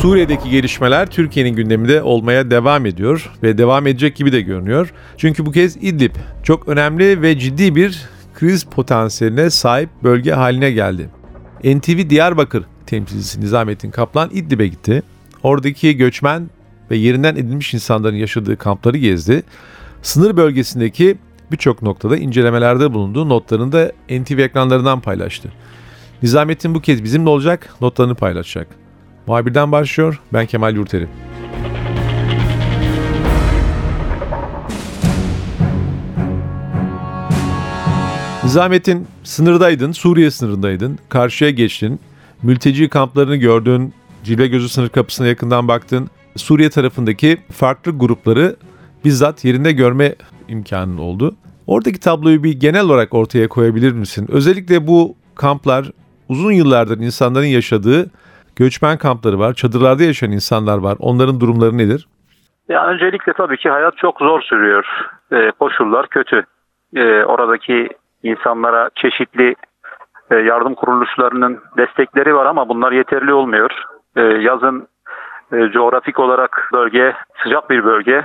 Suriye'deki gelişmeler Türkiye'nin gündeminde olmaya devam ediyor ve devam edecek gibi de görünüyor. Çünkü bu kez İdlib çok önemli ve ciddi bir kriz potansiyeline sahip bölge haline geldi. NTV Diyarbakır temsilcisi Nizamettin Kaplan İdlib'e gitti. Oradaki göçmen ve yerinden edilmiş insanların yaşadığı kampları gezdi. Sınır bölgesindeki birçok noktada incelemelerde bulunduğu notlarını da NTV ekranlarından paylaştı. Nizamettin bu kez bizimle olacak, notlarını paylaşacak. Muhabirden başlıyor, ben Kemal Yurteri. Nizamettin sınırdaydın, Suriye sınırındaydın, karşıya geçtin, mülteci kamplarını gördün, Cilve Gözü sınır kapısına yakından baktın, Suriye tarafındaki farklı grupları bizzat yerinde görme imkanın oldu. Oradaki tabloyu bir genel olarak ortaya koyabilir misin? Özellikle bu kamplar uzun yıllardır insanların yaşadığı göçmen kampları var, çadırlarda yaşayan insanlar var. Onların durumları nedir? Ya öncelikle tabii ki hayat çok zor sürüyor. E, koşullar kötü. E, oradaki insanlara çeşitli e, yardım kuruluşlarının destekleri var ama bunlar yeterli olmuyor. E, yazın e, coğrafik olarak bölge sıcak bir bölge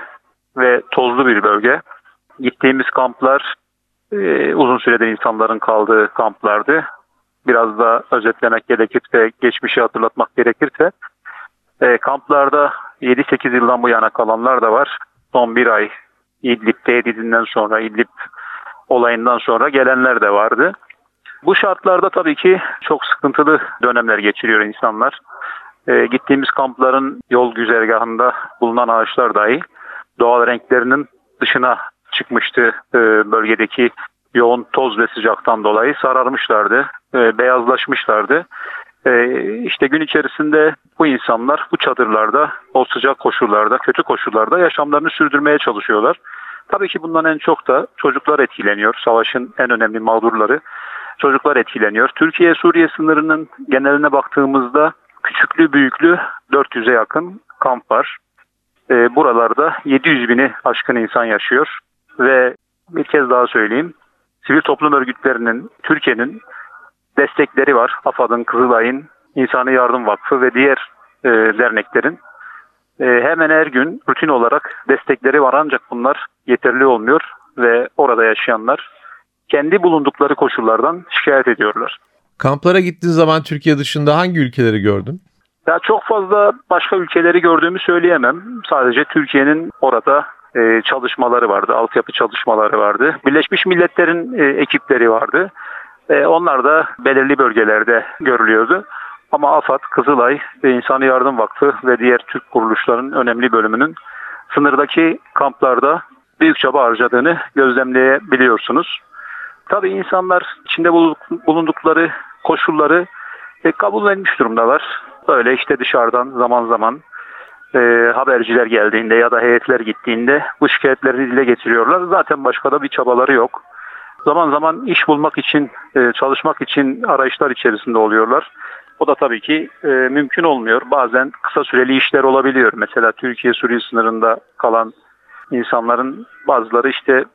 ve tozlu bir bölge. Gittiğimiz kamplar e, uzun süredir insanların kaldığı kamplardı. Biraz da özetlemek gerekirse, geçmişi hatırlatmak gerekirse e, kamplarda 7-8 yıldan bu yana kalanlar da var. Son bir ay İdlib tehdidinden sonra, İdlib olayından sonra gelenler de vardı. Bu şartlarda tabii ki çok sıkıntılı dönemler geçiriyor insanlar. E, gittiğimiz kampların yol güzergahında bulunan ağaçlar dahi doğal renklerinin dışına çıkmıştı e, bölgedeki yoğun toz ve sıcaktan dolayı sararmışlardı, e, beyazlaşmışlardı. E, işte gün içerisinde bu insanlar bu çadırlarda, o sıcak koşullarda, kötü koşullarda yaşamlarını sürdürmeye çalışıyorlar. Tabii ki bundan en çok da çocuklar etkileniyor. Savaşın en önemli mağdurları çocuklar etkileniyor. Türkiye-Suriye sınırının geneline baktığımızda küçüklü büyüklü 400'e yakın kamp var. E, buralarda 700 bini aşkın insan yaşıyor ve bir kez daha söyleyeyim sivil toplum örgütlerinin Türkiye'nin destekleri var. AFAD'ın, Kızılay'ın, İnsani Yardım Vakfı ve diğer e, derneklerin e, hemen her gün rutin olarak destekleri var ancak bunlar yeterli olmuyor ve orada yaşayanlar kendi bulundukları koşullardan şikayet ediyorlar. Kamplara gittiğin zaman Türkiye dışında hangi ülkeleri gördün? Ya çok fazla başka ülkeleri gördüğümü söyleyemem. Sadece Türkiye'nin orada e, çalışmaları vardı, altyapı çalışmaları vardı. Birleşmiş Milletler'in e, ekipleri vardı. E, onlar da belirli bölgelerde görülüyordu. Ama AFAD, Kızılay ve İnsani Yardım Vakfı ve diğer Türk kuruluşlarının önemli bölümünün sınırdaki kamplarda büyük çaba harcadığını gözlemleyebiliyorsunuz. Tabii insanlar içinde bulundukları koşulları e, kabullenmiş durumdalar. Böyle işte dışarıdan zaman zaman e, haberciler geldiğinde ya da heyetler gittiğinde bu şikayetlerini dile getiriyorlar. Zaten başka da bir çabaları yok. Zaman zaman iş bulmak için, e, çalışmak için arayışlar içerisinde oluyorlar. O da tabii ki e, mümkün olmuyor. Bazen kısa süreli işler olabiliyor. Mesela Türkiye-Suriye sınırında kalan insanların bazıları işte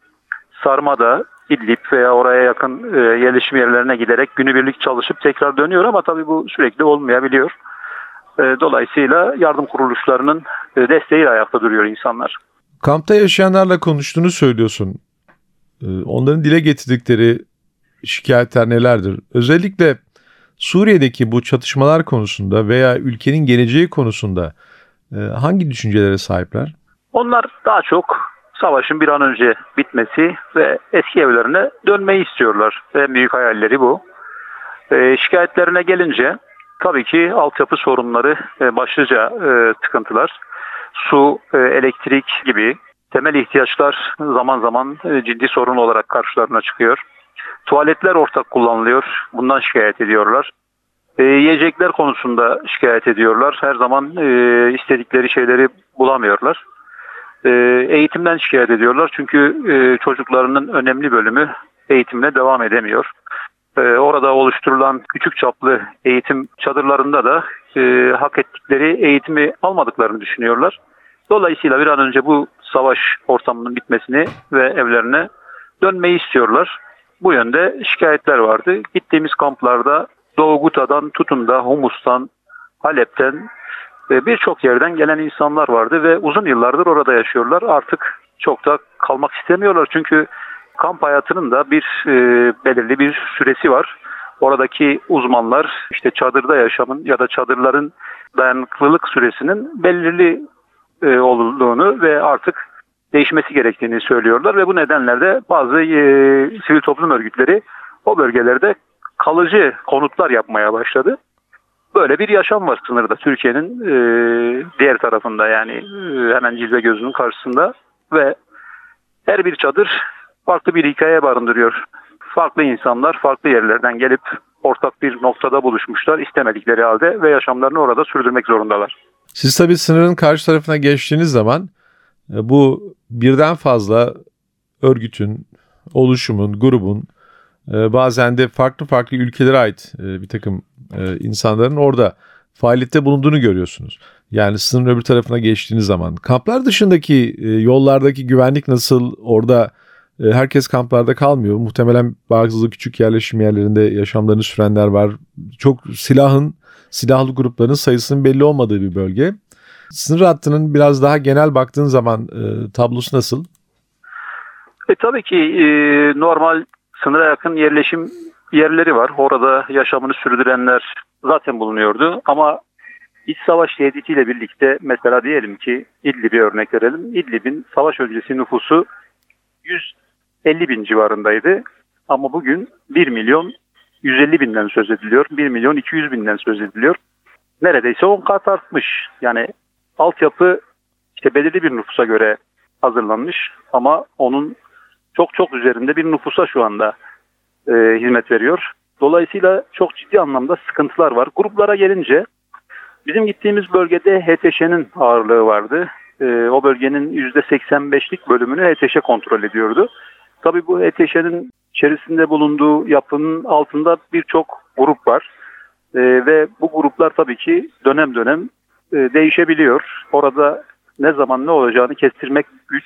Sarmada, İdlib veya oraya yakın e, yerleşim yerlerine giderek günübirlik çalışıp tekrar dönüyor ama tabii bu sürekli olmayabiliyor. Dolayısıyla yardım kuruluşlarının e, desteğiyle ayakta duruyor insanlar. Kampta yaşayanlarla konuştuğunu söylüyorsun. E, onların dile getirdikleri şikayetler nelerdir? Özellikle Suriye'deki bu çatışmalar konusunda veya ülkenin geleceği konusunda hangi düşüncelere sahipler? Onlar daha çok savaşın bir an önce bitmesi ve eski evlerine dönmeyi istiyorlar. En büyük hayalleri bu. E, şikayetlerine gelince Tabii ki altyapı sorunları e, başlıca e, sıkıntılar. Su, e, elektrik gibi temel ihtiyaçlar zaman zaman ciddi sorun olarak karşılarına çıkıyor. Tuvaletler ortak kullanılıyor. Bundan şikayet ediyorlar. yiyecekler konusunda şikayet ediyorlar. Her zaman istedikleri şeyleri bulamıyorlar. e, eğitimden şikayet ediyorlar. Çünkü e, çocuklarının önemli bölümü eğitimine devam edemiyor. E, orada oluşturulan küçük çaplı eğitim çadırlarında da e, hak ettikleri eğitimi almadıklarını düşünüyorlar. Dolayısıyla bir an önce bu savaş ortamının bitmesini ve evlerine dönmeyi istiyorlar. Bu yönde şikayetler vardı. Gittiğimiz kamplarda Doğu Guta'dan tutun da Humus'tan, Halep'ten birçok yerden gelen insanlar vardı ve uzun yıllardır orada yaşıyorlar. Artık çok da kalmak istemiyorlar çünkü kamp hayatının da bir e, belirli bir süresi var. Oradaki uzmanlar işte çadırda yaşamın ya da çadırların dayanıklılık süresinin belirli e, olduğunu ve artık değişmesi gerektiğini söylüyorlar ve bu nedenlerde bazı e, sivil toplum örgütleri o bölgelerde kalıcı konutlar yapmaya başladı. Böyle bir yaşam var sınırda Türkiye'nin e, diğer tarafında yani e, hemen Cizre gözünün karşısında ve her bir çadır farklı bir hikaye barındırıyor. Farklı insanlar farklı yerlerden gelip ortak bir noktada buluşmuşlar istemedikleri halde ve yaşamlarını orada sürdürmek zorundalar. Siz tabii sınırın karşı tarafına geçtiğiniz zaman e, bu birden fazla örgütün, oluşumun, grubun e, bazen de farklı farklı ülkelere ait e, bir takım insanların orada faaliyette bulunduğunu görüyorsunuz. Yani sınırın öbür tarafına geçtiğiniz zaman. Kamplar dışındaki yollardaki güvenlik nasıl? Orada herkes kamplarda kalmıyor. Muhtemelen bazı küçük yerleşim yerlerinde yaşamlarını sürenler var. Çok silahın, silahlı grupların sayısının belli olmadığı bir bölge. Sınır hattının biraz daha genel baktığın zaman e, tablosu nasıl? E, tabii ki e, normal sınıra yakın yerleşim yerleri var. Orada yaşamını sürdürenler zaten bulunuyordu. Ama iç savaş tehditiyle birlikte mesela diyelim ki İdlib'i örnek verelim. İdlib'in savaş öncesi nüfusu 150 bin civarındaydı. Ama bugün 1 milyon 150 binden söz ediliyor. 1 milyon 200 binden söz ediliyor. Neredeyse 10 kat artmış. Yani altyapı işte belirli bir nüfusa göre hazırlanmış ama onun çok çok üzerinde bir nüfusa şu anda e, hizmet veriyor. Dolayısıyla çok ciddi anlamda sıkıntılar var. Gruplara gelince bizim gittiğimiz bölgede HTŞ'nin ağırlığı vardı. E, o bölgenin %85'lik bölümünü HTŞ kontrol ediyordu. Tabii bu HTŞ'nin içerisinde bulunduğu yapının altında birçok grup var. E, ve bu gruplar tabii ki dönem dönem e, değişebiliyor. Orada ne zaman ne olacağını kestirmek güç.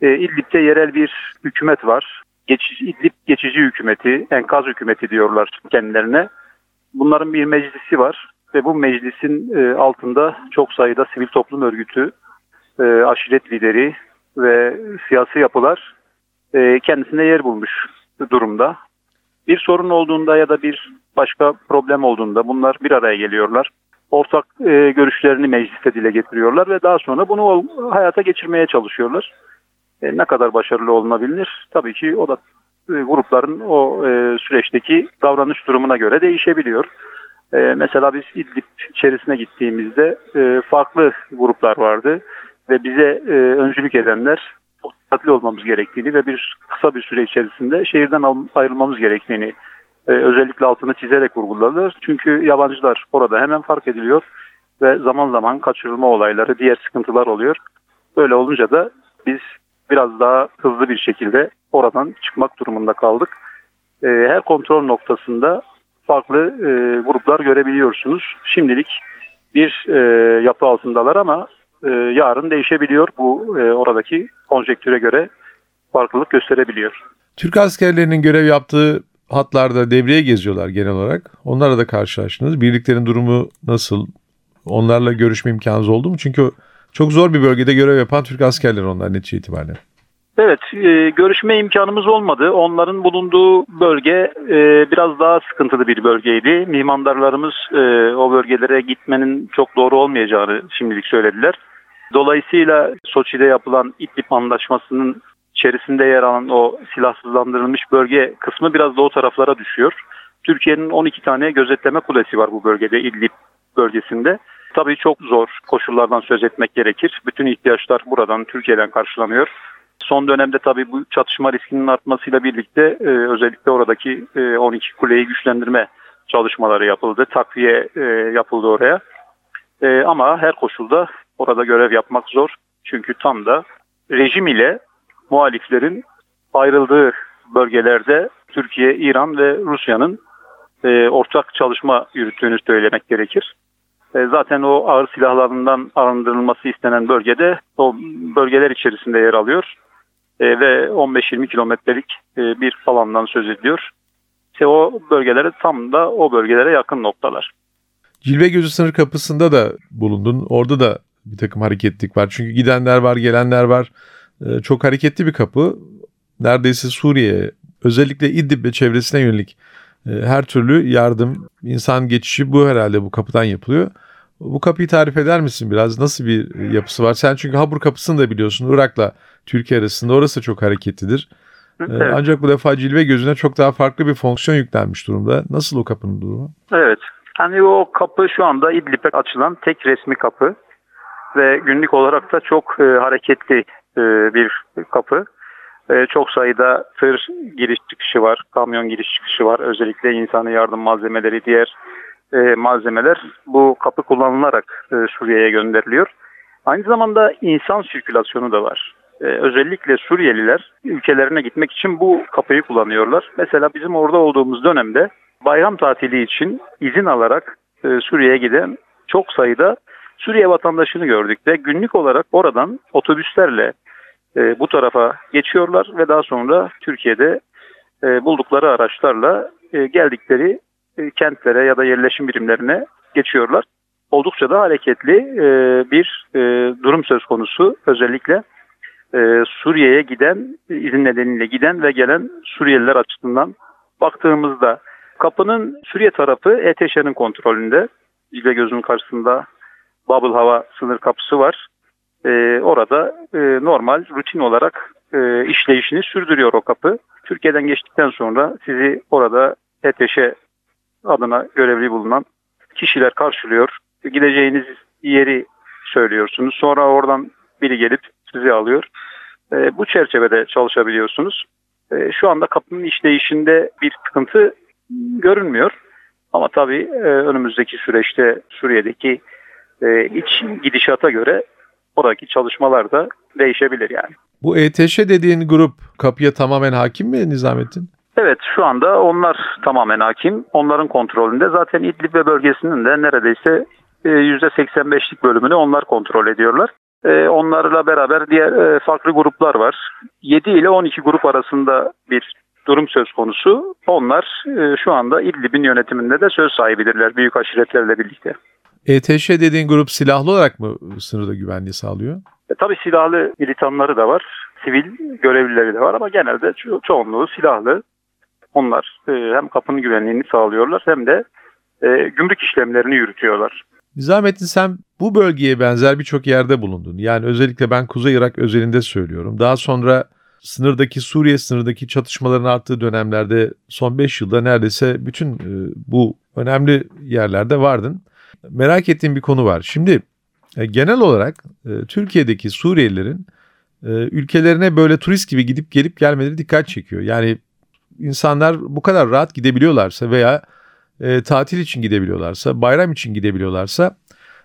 E, İdlib'de yerel bir hükümet var. Geçici, İdlib geçici hükümeti, enkaz hükümeti diyorlar kendilerine. Bunların bir meclisi var ve bu meclisin e, altında çok sayıda sivil toplum örgütü, e, aşiret lideri ve siyasi yapılar e, kendisine yer bulmuş durumda. Bir sorun olduğunda ya da bir başka problem olduğunda bunlar bir araya geliyorlar ortak e, görüşlerini mecliste dile getiriyorlar ve daha sonra bunu hayata geçirmeye çalışıyorlar. E, ne kadar başarılı olunabilir? Tabii ki o da e, grupların o e, süreçteki davranış durumuna göre değişebiliyor. E, mesela biz İdlib içerisine gittiğimizde e, farklı gruplar vardı ve bize e, öncülük edenler dikkatli olmamız gerektiğini ve bir kısa bir süre içerisinde şehirden ayrılmamız gerektiğini e, özellikle altını çizerek vurguladılar. Çünkü yabancılar orada hemen fark ediliyor ve zaman zaman kaçırılma olayları, diğer sıkıntılar oluyor. Böyle olunca da biz biraz daha hızlı bir şekilde oradan çıkmak durumunda kaldık. E, her kontrol noktasında farklı e, gruplar görebiliyorsunuz. Şimdilik bir e, yapı altındalar ama e, yarın değişebiliyor. Bu e, oradaki konjektüre göre farklılık gösterebiliyor. Türk askerlerinin görev yaptığı hatlarda devreye geziyorlar genel olarak. Onlarla da karşılaştınız. Birliklerin durumu nasıl? Onlarla görüşme imkanınız oldu mu? Çünkü çok zor bir bölgede görev yapan Türk askerleri onlar netice itibariyle. Evet, e, görüşme imkanımız olmadı. Onların bulunduğu bölge e, biraz daha sıkıntılı bir bölgeydi. Mimandarlarımız e, o bölgelere gitmenin çok doğru olmayacağını şimdilik söylediler. Dolayısıyla Soçi'de yapılan İdlib Anlaşması'nın içerisinde yer alan o silahsızlandırılmış bölge kısmı biraz da o taraflara düşüyor. Türkiye'nin 12 tane gözetleme kulesi var bu bölgede İdlib bölgesinde. Tabii çok zor koşullardan söz etmek gerekir. Bütün ihtiyaçlar buradan Türkiye'den karşılanıyor. Son dönemde tabii bu çatışma riskinin artmasıyla birlikte e, özellikle oradaki e, 12 kuleyi güçlendirme çalışmaları yapıldı. Takviye e, yapıldı oraya. E, ama her koşulda orada görev yapmak zor. Çünkü tam da rejim ile muhaliflerin ayrıldığı bölgelerde Türkiye, İran ve Rusya'nın e, ortak çalışma yürüttüğünü söylemek gerekir. E, zaten o ağır silahlarından arındırılması istenen bölgede o bölgeler içerisinde yer alıyor. E, ve 15-20 kilometrelik e, bir alandan söz ediliyor. İşte o bölgelere tam da o bölgelere yakın noktalar. Cilve Gözü sınır kapısında da bulundun. Orada da bir takım hareketlik var. Çünkü gidenler var, gelenler var. Ee, çok hareketli bir kapı. Neredeyse Suriye, özellikle İdlib ve çevresine yönelik e, her türlü yardım, insan geçişi bu herhalde bu kapıdan yapılıyor. Bu kapıyı tarif eder misin biraz? Nasıl bir yapısı var? Sen çünkü Habur kapısını da biliyorsun. Irak'la Türkiye arasında orası çok hareketlidir. Ee, evet. Ancak bu defa cilve gözüne çok daha farklı bir fonksiyon yüklenmiş durumda. Nasıl o kapının durumu? Evet. Hani o kapı şu anda İdlib'e açılan tek resmi kapı ve günlük olarak da çok e, hareketli e, bir kapı. E, çok sayıda tır giriş çıkışı var, kamyon giriş çıkışı var. Özellikle insani yardım malzemeleri, diğer e, malzemeler bu kapı kullanılarak e, Suriye'ye gönderiliyor. Aynı zamanda insan sirkülasyonu da var. Ee, özellikle Suriyeliler ülkelerine gitmek için bu kapıyı kullanıyorlar. Mesela bizim orada olduğumuz dönemde bayram tatili için izin alarak e, Suriye'ye giden çok sayıda Suriye vatandaşını gördük ve günlük olarak oradan otobüslerle e, bu tarafa geçiyorlar ve daha sonra Türkiye'de e, buldukları araçlarla e, geldikleri e, kentlere ya da yerleşim birimlerine geçiyorlar. Oldukça da hareketli e, bir e, durum söz konusu özellikle e, Suriye'ye giden, izin nedeniyle giden ve gelen Suriyeliler açısından baktığımızda kapının Suriye tarafı ETŞ'nin kontrolünde. Cilve gözünün karşısında Bubble Hava sınır kapısı var. E, orada e, normal rutin olarak e, işleyişini sürdürüyor o kapı. Türkiye'den geçtikten sonra sizi orada ETŞ adına görevli bulunan kişiler karşılıyor. Gideceğiniz yeri söylüyorsunuz. Sonra oradan biri gelip sizi alıyor. E, bu çerçevede çalışabiliyorsunuz. E, şu anda kapının işleyişinde bir sıkıntı görünmüyor. Ama tabii e, önümüzdeki süreçte Suriye'deki e, iç gidişata göre oradaki çalışmalar da değişebilir yani. Bu ETŞ dediğin grup kapıya tamamen hakim mi Nizamettin? Evet şu anda onlar tamamen hakim. Onların kontrolünde zaten İdlib ve bölgesinin de neredeyse %85'lik e, bölümünü onlar kontrol ediyorlar. E, onlarla beraber diğer e, farklı gruplar var. 7 ile 12 grup arasında bir durum söz konusu. Onlar şu anda İdlib'in yönetiminde de söz sahibidirler büyük aşiretlerle birlikte. ETŞ dediğin grup silahlı olarak mı sınırda güvenliği sağlıyor? E, tabii silahlı militanları da var, sivil görevlileri de var ama genelde ço- çoğunluğu silahlı. Onlar e, hem kapının güvenliğini sağlıyorlar hem de e, gümrük işlemlerini yürütüyorlar. Nizamettin sen bu bölgeye benzer birçok yerde bulundun. Yani özellikle ben Kuzey Irak özelinde söylüyorum. Daha sonra sınırdaki Suriye sınırdaki çatışmaların arttığı dönemlerde son 5 yılda neredeyse bütün e, bu önemli yerlerde vardın. Merak ettiğim bir konu var. Şimdi e, genel olarak e, Türkiye'deki Suriyelilerin ülkelerine böyle turist gibi gidip gelip gelmeleri dikkat çekiyor. Yani insanlar bu kadar rahat gidebiliyorlarsa veya e, tatil için gidebiliyorlarsa, bayram için gidebiliyorlarsa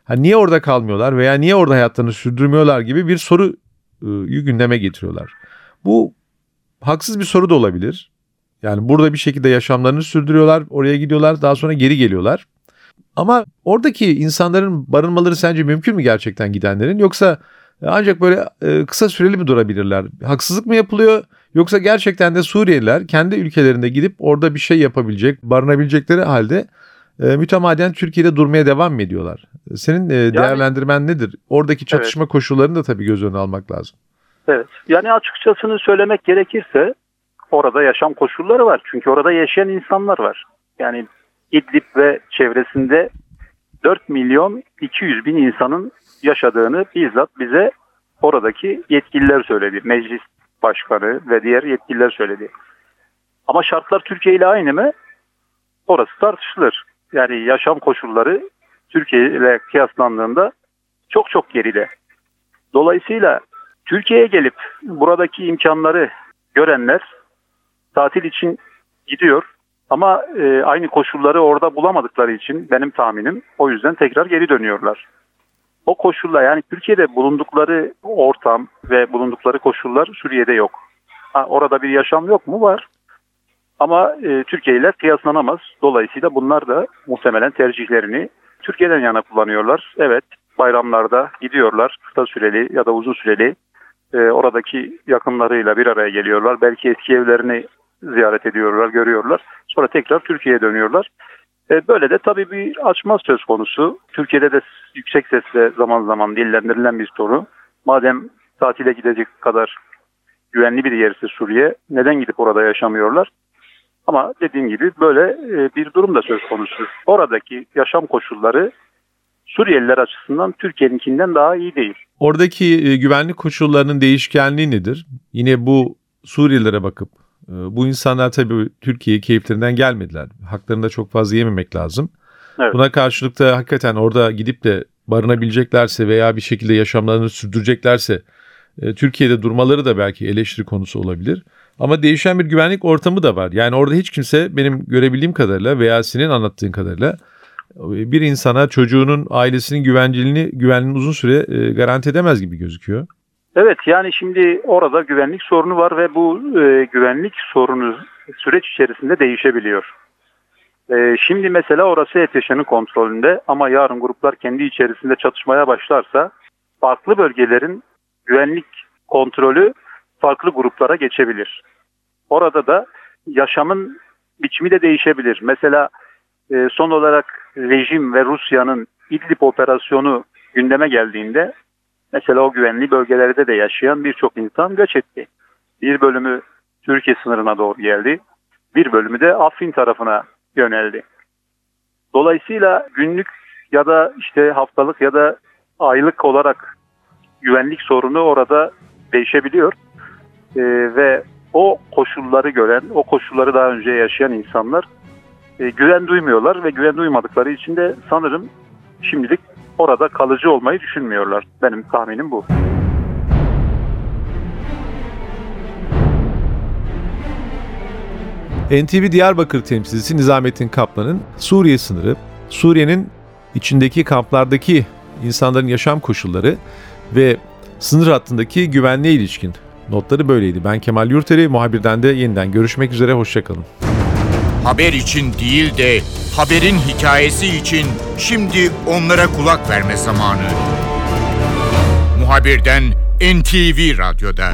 ha, niye orada kalmıyorlar veya niye orada hayatlarını sürdürmüyorlar gibi bir soruyu e, gündeme getiriyorlar. Bu haksız bir soru da olabilir. Yani burada bir şekilde yaşamlarını sürdürüyorlar, oraya gidiyorlar, daha sonra geri geliyorlar. Ama oradaki insanların barınmaları sence mümkün mü gerçekten gidenlerin yoksa ancak böyle e, kısa süreli mi durabilirler? Haksızlık mı yapılıyor? Yoksa gerçekten de Suriyeliler kendi ülkelerinde gidip orada bir şey yapabilecek, barınabilecekleri halde e, mütemadiyen Türkiye'de durmaya devam mı ediyorlar? Senin e, yani, değerlendirmen nedir? Oradaki çatışma evet. koşullarını da tabii göz önüne almak lazım. Evet. Yani açıkçasını söylemek gerekirse orada yaşam koşulları var. Çünkü orada yaşayan insanlar var. Yani İdlib ve çevresinde 4 milyon 200 bin insanın yaşadığını bizzat bize oradaki yetkililer söyledi. Meclis başkanı ve diğer yetkililer söyledi. Ama şartlar Türkiye ile aynı mı? Orası tartışılır. Yani yaşam koşulları Türkiye ile kıyaslandığında çok çok geride. Dolayısıyla Türkiye'ye gelip buradaki imkanları görenler tatil için gidiyor ama e, aynı koşulları orada bulamadıkları için benim tahminim o yüzden tekrar geri dönüyorlar. o koşullar yani Türkiye'de bulundukları ortam ve bulundukları koşullar Suriye'de yok. Ha, orada bir yaşam yok mu? Var. Ama e, Türkiye ile kıyaslanamaz. Dolayısıyla bunlar da muhtemelen tercihlerini Türkiye'den yana kullanıyorlar. Evet bayramlarda gidiyorlar kısa süreli ya da uzun süreli e, oradaki yakınlarıyla bir araya geliyorlar. Belki eski evlerini ziyaret ediyorlar, görüyorlar. Sonra tekrar Türkiye'ye dönüyorlar. E, böyle de tabii bir açma söz konusu. Türkiye'de de yüksek sesle zaman zaman dillendirilen bir soru. Madem tatile gidecek kadar güvenli bir yerse Suriye neden gidip orada yaşamıyorlar? Ama dediğim gibi böyle e, bir durum da söz konusu. Oradaki yaşam koşulları Suriyeliler açısından Türkiye'ninkinden daha iyi değil. Oradaki e, güvenlik koşullarının değişkenliği nedir? Yine bu Suriyelilere bakıp bu insanlar tabii Türkiye'ye keyiflerinden gelmediler. Haklarını da çok fazla yememek lazım. Evet. Buna karşılık da hakikaten orada gidip de barınabileceklerse veya bir şekilde yaşamlarını sürdüreceklerse e, Türkiye'de durmaları da belki eleştiri konusu olabilir. Ama değişen bir güvenlik ortamı da var. Yani orada hiç kimse benim görebildiğim kadarıyla veya senin anlattığın kadarıyla bir insana çocuğunun ailesinin güvenceliğini güvenliğini uzun süre e, garanti edemez gibi gözüküyor. Evet yani şimdi orada güvenlik sorunu var ve bu e, güvenlik sorunu süreç içerisinde değişebiliyor. E, şimdi mesela orası ETŞ'nin kontrolünde ama yarın gruplar kendi içerisinde çatışmaya başlarsa farklı bölgelerin güvenlik kontrolü farklı gruplara geçebilir. Orada da yaşamın biçimi de değişebilir. Mesela e, son olarak rejim ve Rusya'nın İdlib operasyonu gündeme geldiğinde mesela o güvenli bölgelerde de yaşayan birçok insan göç etti. Bir bölümü Türkiye sınırına doğru geldi. Bir bölümü de Afrin tarafına yöneldi. Dolayısıyla günlük ya da işte haftalık ya da aylık olarak güvenlik sorunu orada değişebiliyor. Ee, ve o koşulları gören, o koşulları daha önce yaşayan insanlar e, güven duymuyorlar ve güven duymadıkları için de sanırım şimdilik orada kalıcı olmayı düşünmüyorlar. Benim tahminim bu. NTV Diyarbakır temsilcisi Nizamettin Kaplan'ın Suriye sınırı, Suriye'nin içindeki kamplardaki insanların yaşam koşulları ve sınır hattındaki güvenliğe ilişkin notları böyleydi. Ben Kemal Yurteri, muhabirden de yeniden görüşmek üzere, hoşçakalın haber için değil de haberin hikayesi için şimdi onlara kulak verme zamanı. Muhabirden NTV Radyo'da.